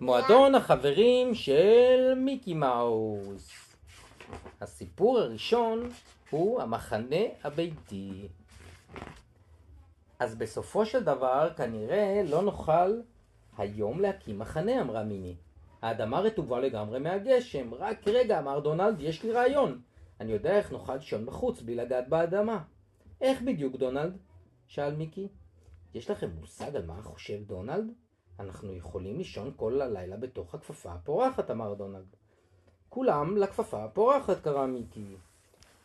מועדון החברים של מיקי מאוס. הסיפור הראשון הוא המחנה הביתי. אז בסופו של דבר כנראה לא נוכל היום להקים מחנה, אמרה מיני. האדמה רטובה לגמרי מהגשם. רק רגע, אמר דונלד, יש לי רעיון. אני יודע איך נוכל לישון בחוץ בלי לגעת באדמה. איך בדיוק, דונלד? שאל מיקי. יש לכם מושג על מה חושב דונלד? אנחנו יכולים לישון כל הלילה בתוך הכפפה הפורחת, אמר דונלד. כולם לכפפה הפורחת, קרא מיקי.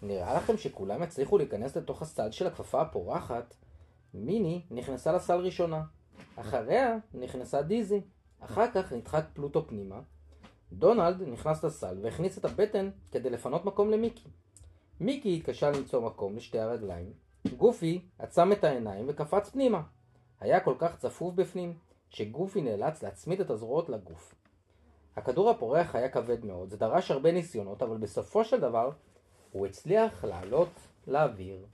נראה לכם שכולם יצליחו להיכנס לתוך הסל של הכפפה הפורחת? מיני נכנסה לסל ראשונה. אחריה נכנסה דיזי. אחר כך נדחק פלוטו פנימה. דונלד נכנס לסל והכניס את הבטן כדי לפנות מקום למיקי. מיקי התקשה למצוא מקום לשתי הרגליים. גופי עצם את העיניים וקפץ פנימה. היה כל כך צפוף בפנים, שגופי נאלץ להצמיד את הזרועות לגוף. הכדור הפורח היה כבד מאוד, זה דרש הרבה ניסיונות, אבל בסופו של דבר הוא הצליח לעלות לאוויר.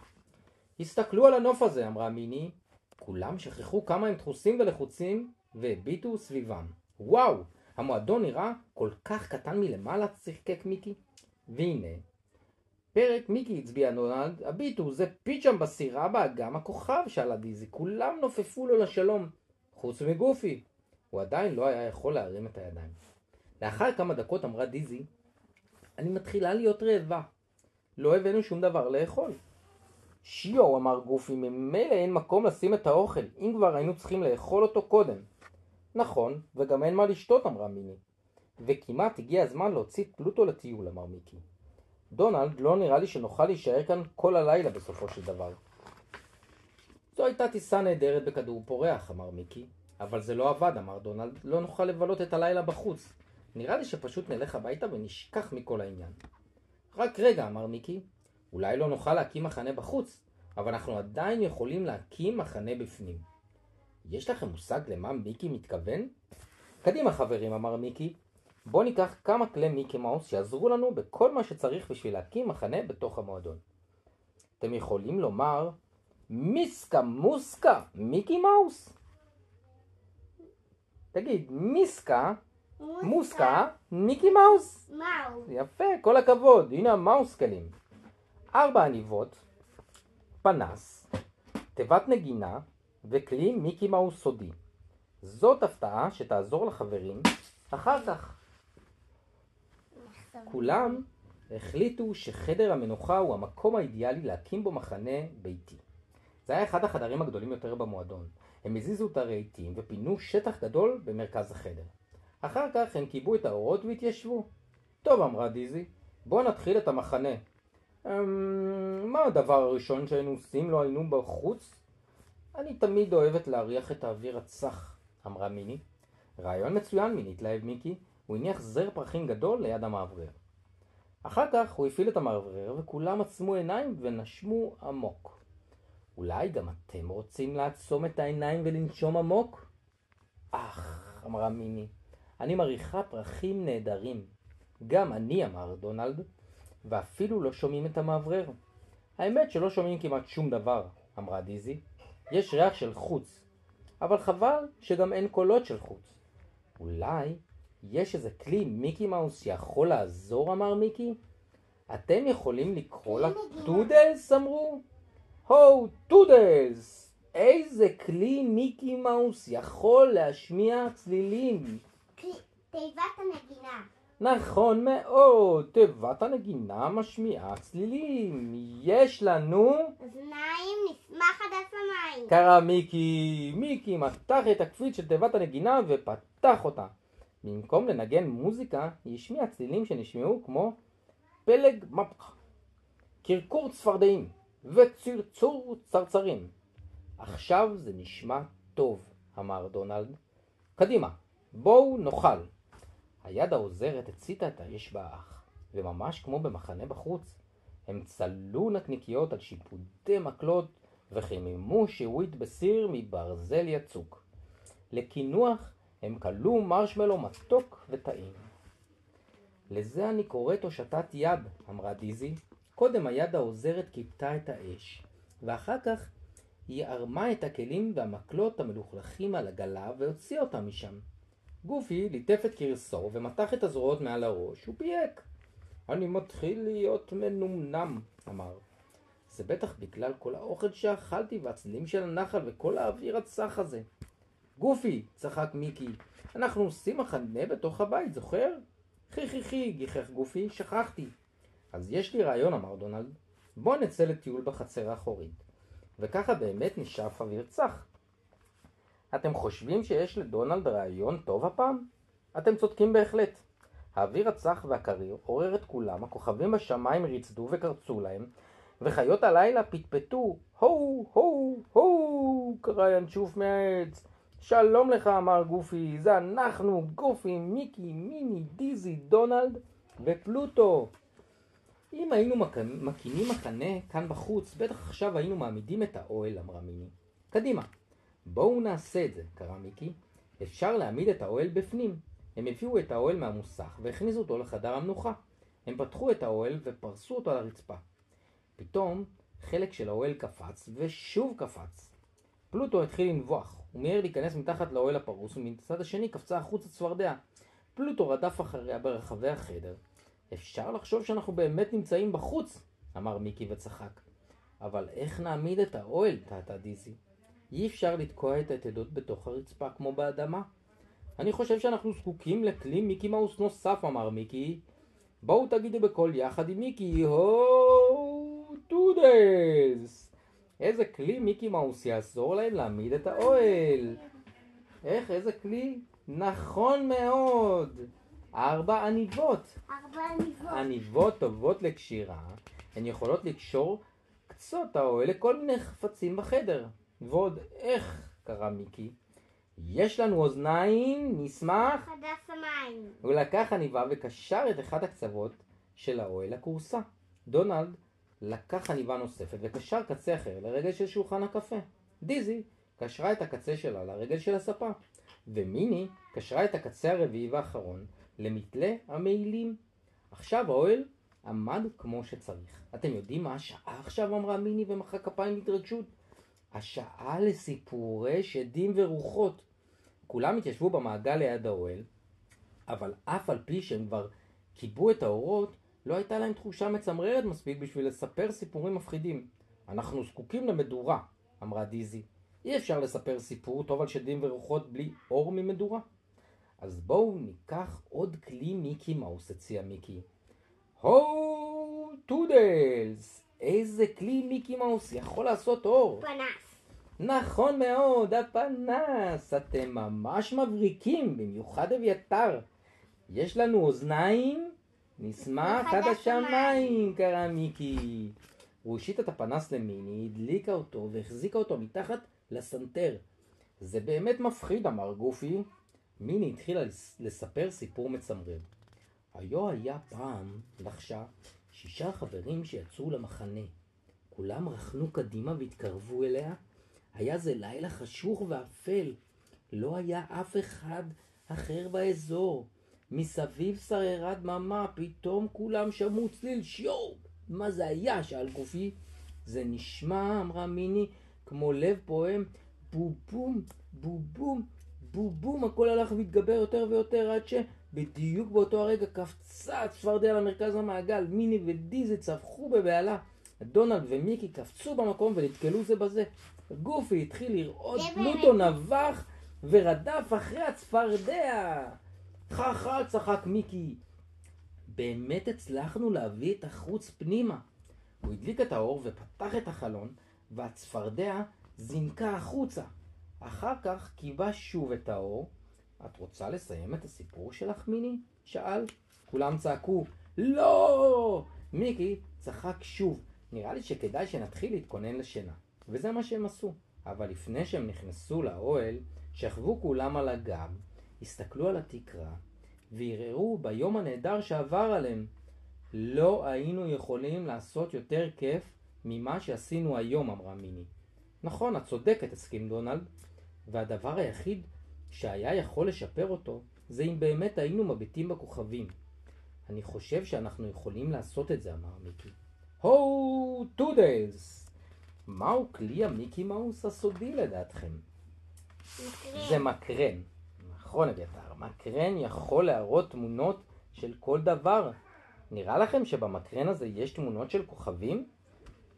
הסתכלו על הנוף הזה, אמרה מיני. כולם שכחו כמה הם דחוסים ולחוצים והביטו סביבם. וואו, המועדון נראה כל כך קטן מלמעלה, צחקק מיקי. והנה, פרק מיקי הצביע נולד, הביטו, זה פיצ'ם בסירה באגם הכוכב, שאלה דיזי. כולם נופפו לו לשלום, חוץ מגופי. הוא עדיין לא היה יכול להרים את הידיים. לאחר כמה דקות אמרה דיזי, אני מתחילה להיות רעבה. לא הבאנו שום דבר לאכול. שיו, אמר גופי, ממילא אין מקום לשים את האוכל, אם כבר היינו צריכים לאכול אותו קודם. נכון, וגם אין מה לשתות, אמרה מיני. וכמעט הגיע הזמן להוציא את פלוטו לטיול, אמר מיקי. דונלד, לא נראה לי שנוכל להישאר כאן כל הלילה בסופו של דבר. זו הייתה טיסה נהדרת בכדור פורח, אמר מיקי. אבל זה לא עבד, אמר דונלד, לא נוכל לבלות את הלילה בחוץ. נראה לי שפשוט נלך הביתה ונשכח מכל העניין. רק רגע, אמר מיקי, אולי לא נוכל להקים מחנה בחוץ, אבל אנחנו עדיין יכולים להקים מחנה בפנים. יש לכם מושג למה מיקי מתכוון? קדימה חברים, אמר מיקי, בואו ניקח כמה כלי מיקי מאוס שיעזרו לנו בכל מה שצריך בשביל להקים מחנה בתוך המועדון. אתם יכולים לומר מיסקה מוסקה מיקי מאוס? תגיד, מיסקה, מוסקה, מיקי מאוס. מאוס. יפה, כל הכבוד, הנה המאוסקלים. ארבע עניבות, פנס, תיבת נגינה וכלי מיקי מאוס סודי. זאת הפתעה שתעזור לחברים אחר כך. כולם החליטו שחדר המנוחה הוא המקום האידיאלי להקים בו מחנה ביתי. זה היה אחד החדרים הגדולים יותר במועדון. הם הזיזו את הרהיטים ופינו שטח גדול במרכז החדר. אחר כך הם כיבו את האורות והתיישבו. טוב, אמרה דיזי, בואו נתחיל את המחנה. אמ... מה הדבר הראשון שהיינו עושים לו היינו בחוץ? אני תמיד אוהבת להריח את האוויר הצח, אמרה מיני. רעיון מצוין, מיני, התלהב מיקי. הוא הניח זר פרחים גדול ליד המאוורר. אחר כך הוא הפעיל את המאוורר וכולם עצמו עיניים ונשמו עמוק. אולי גם אתם רוצים לעצום את העיניים ולנשום עמוק? אך, אמרה מיני, אני מריחה פרחים נהדרים. גם אני, אמר דונלד, ואפילו לא שומעים את המאוורר. האמת שלא שומעים כמעט שום דבר, אמרה דיזי. יש ריח של חוץ, אבל חבל שגם אין קולות של חוץ. אולי יש איזה כלי מיקי מאוס שיכול לעזור, אמר מיקי? אתם יכולים לקרוא לטודלס, אמרו? הו, טודלס! איזה כלי מיקי מאוס יכול להשמיע צלילים? תיבת הנגינה. נכון מאוד, תיבת הנגינה משמיעה צלילים. יש לנו... אוזניים נשמח עד השמיים. קרא מיקי, מיקי מתח את הקפיץ של תיבת הנגינה ופתח אותה. במקום לנגן מוזיקה, היא השמיעה צלילים שנשמעו כמו פלג מפח, קרקור צפרדעים וצרצור צרצרים. עכשיו זה נשמע טוב, אמר דונלד. קדימה, בואו נאכל. היד העוזרת הציתה את האש באח, וממש כמו במחנה בחוץ, הם צלו נקניקיות על שיפודי מקלות וחיממו שיווית בסיר מברזל יצוק. לקינוח הם כלו מרשמלו מתוק וטעים. לזה אני קוראת הושטת יד, אמרה דיזי. קודם היד העוזרת כיבתה את האש, ואחר כך היא ערמה את הכלים והמקלות המלוכלכים על עגלה והוציאה אותם משם. גופי ליטף את קרסו ומתח את הזרועות מעל הראש, הוא פייק. אני מתחיל להיות מנומנם, אמר. זה בטח בגלל כל האוכל שאכלתי והצלילים של הנחל וכל האוויר הצח הזה. גופי, צחק מיקי, אנחנו עושים מחנה בתוך הבית, זוכר? חי חי חי, גיחך גופי, שכחתי. אז יש לי רעיון, אמר דונלד. בוא נצא לטיול בחצר האחורית. וככה באמת נשאף אוויר צח. אתם חושבים שיש לדונלד רעיון טוב הפעם? אתם צודקים בהחלט. האוויר הצח והקריר עורר את כולם, הכוכבים בשמיים ריצדו וקרצו להם, וחיות הלילה פטפטו, הו, הו, הו, קרא ינשוף מהעץ. שלום לך, אמר גופי, זה אנחנו, גופי, מיקי, מיני, דיזי, דונלד ופלוטו. אם היינו מקימים מחנה כאן בחוץ, בטח עכשיו היינו מעמידים את האוהל, אמרה מיני. קדימה, בואו נעשה את זה, קרא מיקי. אפשר להעמיד את האוהל בפנים. הם הביאו את האוהל מהמוסך והכניסו אותו לחדר המנוחה. הם פתחו את האוהל ופרסו אותו על הרצפה. פתאום חלק של האוהל קפץ ושוב קפץ. פלוטו התחיל לנבוח, הוא מיהר להיכנס מתחת לאוהל הפרוס ומצד השני קפצה החוצה צפרדע. פלוטו רדף אחריה ברחבי החדר. אפשר לחשוב שאנחנו באמת נמצאים בחוץ, אמר מיקי וצחק. אבל איך נעמיד את האוהל, תהתה דיזי? אי אפשר לתקוע את היתדות בתוך הרצפה כמו באדמה. אני חושב שאנחנו זקוקים לכלי מיקי מאוס נוסף, אמר מיקי. בואו תגידו בקול יחד עם מיקי, הו טודלס! איזה כלי מיקי מאוס יעזור להם להעמיד את האוהל? איך, איזה כלי? נכון מאוד! ארבע עניבות. ארבע עניבות. עניבות טובות לקשירה, הן יכולות לקשור קצות האוהל לכל מיני חפצים בחדר. ועוד איך, קרא מיקי, יש לנו אוזניים, נשמח. חדש המים. הוא לקח עניבה וקשר את אחד הקצוות של האוהל לכורסה. דונלד לקח עניבה נוספת וקשר קצה אחר לרגל של שולחן הקפה. דיזי קשרה את הקצה שלה לרגל של הספה. ומיני קשרה את הקצה הרביעי והאחרון למתלה המעילים. עכשיו האוהל עמד כמו שצריך. אתם יודעים מה השעה עכשיו? אמרה מיני ומחא כפיים בהתרגשות. השעה לסיפורי שדים ורוחות. כולם התיישבו במעגל ליד האוהל, אבל אף על פי שהם כבר כיבו את האורות, לא הייתה להם תחושה מצמררת מספיק בשביל לספר סיפורים מפחידים. אנחנו זקוקים למדורה, אמרה דיזי. אי אפשר לספר סיפור טוב על שדים ורוחות בלי אור ממדורה. אז בואו ניקח עוד כלי מיקי מאוס, הציע מיקי. הו טודלס! איזה כלי מיקי מאוס יכול לעשות אור? פנס. נכון מאוד, הפנס. אתם ממש מבריקים, במיוחד אביתר. יש לנו אוזניים? נשמח עד השמיים, קרא מיקי. הוא הושיט את הפנס למיני, הדליקה אותו והחזיקה אותו מתחת לסנטר. זה באמת מפחיד, אמר גופי. מיני התחילה לספר סיפור מצמרר. היו היה פעם, לחשה, שישה חברים שיצאו למחנה. כולם רכנו קדימה והתקרבו אליה. היה זה לילה חשוך ואפל. לא היה אף אחד אחר באזור. מסביב שררה דממה, פתאום כולם שמעו צליל שיו! מה זה היה? שאל גופי. זה נשמע, אמרה מיני, כמו לב פועם, בובום, בובום, בובום, הכל הלך והתגבר יותר ויותר עד שבדיוק באותו הרגע קפצה הצפרדע למרכז המעגל, מיני ודיזי צווחו בבהלה. דונלד ומיקי קפצו במקום ונתקלו זה בזה. גופי התחיל לראות פלוטו נבח ורדף אחרי הצפרדע. חכה צחק מיקי. באמת הצלחנו להביא את החוץ פנימה. הוא הדליק את האור ופתח את החלון, והצפרדע זינקה החוצה. אחר כך קיבה שוב את האור. את רוצה לסיים את הסיפור שלך, מיני? שאל. כולם צעקו, לא! מיקי צחק שוב. נראה לי שכדאי שנתחיל להתכונן לשינה. וזה מה שהם עשו. אבל לפני שהם נכנסו לאוהל, שכבו כולם על הגב, הסתכלו על התקרה, וערערו ביום הנהדר שעבר עליהם. לא היינו יכולים לעשות יותר כיף ממה שעשינו היום, אמרה מיני. נכון, את צודקת, הסכים דונלד, והדבר היחיד שהיה יכול לשפר אותו, זה אם באמת היינו מביטים בכוכבים. אני חושב שאנחנו יכולים לעשות את זה, אמר מיקי. הו, טודלס! מהו כלי המיקי מאוס הסודי לדעתכם? מקרן. זה מקרן. נכון, אביתר, מקרן יכול להראות תמונות של כל דבר. נראה לכם שבמקרן הזה יש תמונות של כוכבים?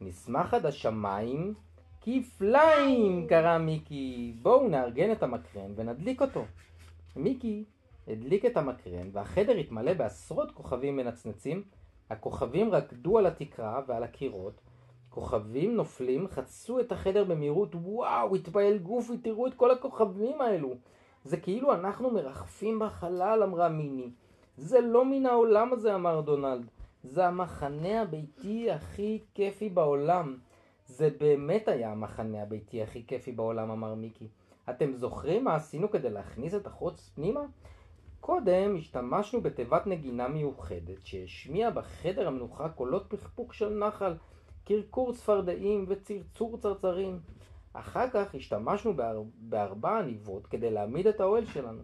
נשמח עד השמיים כפליים, קרא מיקי. בואו נארגן את המקרן ונדליק אותו. מיקי הדליק את המקרן והחדר התמלא בעשרות כוכבים מנצנצים. הכוכבים רקדו על התקרה ועל הקירות. כוכבים נופלים חצו את החדר במהירות. וואו, התפעל גופי, תראו את כל הכוכבים האלו. זה כאילו אנחנו מרחפים בחלל, אמרה מיני. זה לא מן העולם הזה, אמר דונלד. זה המחנה הביתי הכי כיפי בעולם. זה באמת היה המחנה הביתי הכי כיפי בעולם, אמר מיקי. אתם זוכרים מה עשינו כדי להכניס את החוץ פנימה? קודם השתמשנו בתיבת נגינה מיוחדת שהשמיעה בחדר המנוחה קולות פכפוך של נחל, קרקור צפרדעים וצרצור צרצרים. אחר כך השתמשנו באר... בארבע עניבות כדי להעמיד את האוהל שלנו.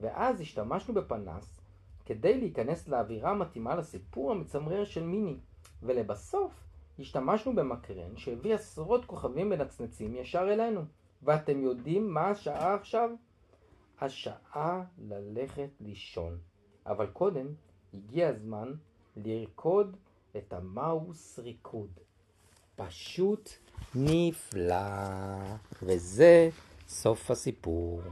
ואז השתמשנו בפנס כדי להיכנס לאווירה המתאימה לסיפור המצמרר של מיני. ולבסוף השתמשנו במקרן שהביא עשרות כוכבים מנצנצים ישר אלינו. ואתם יודעים מה השעה עכשיו? השעה ללכת לישון. אבל קודם הגיע הזמן לרקוד את המאוס ריקוד. פשוט נפלא. וזה סוף הסיפור.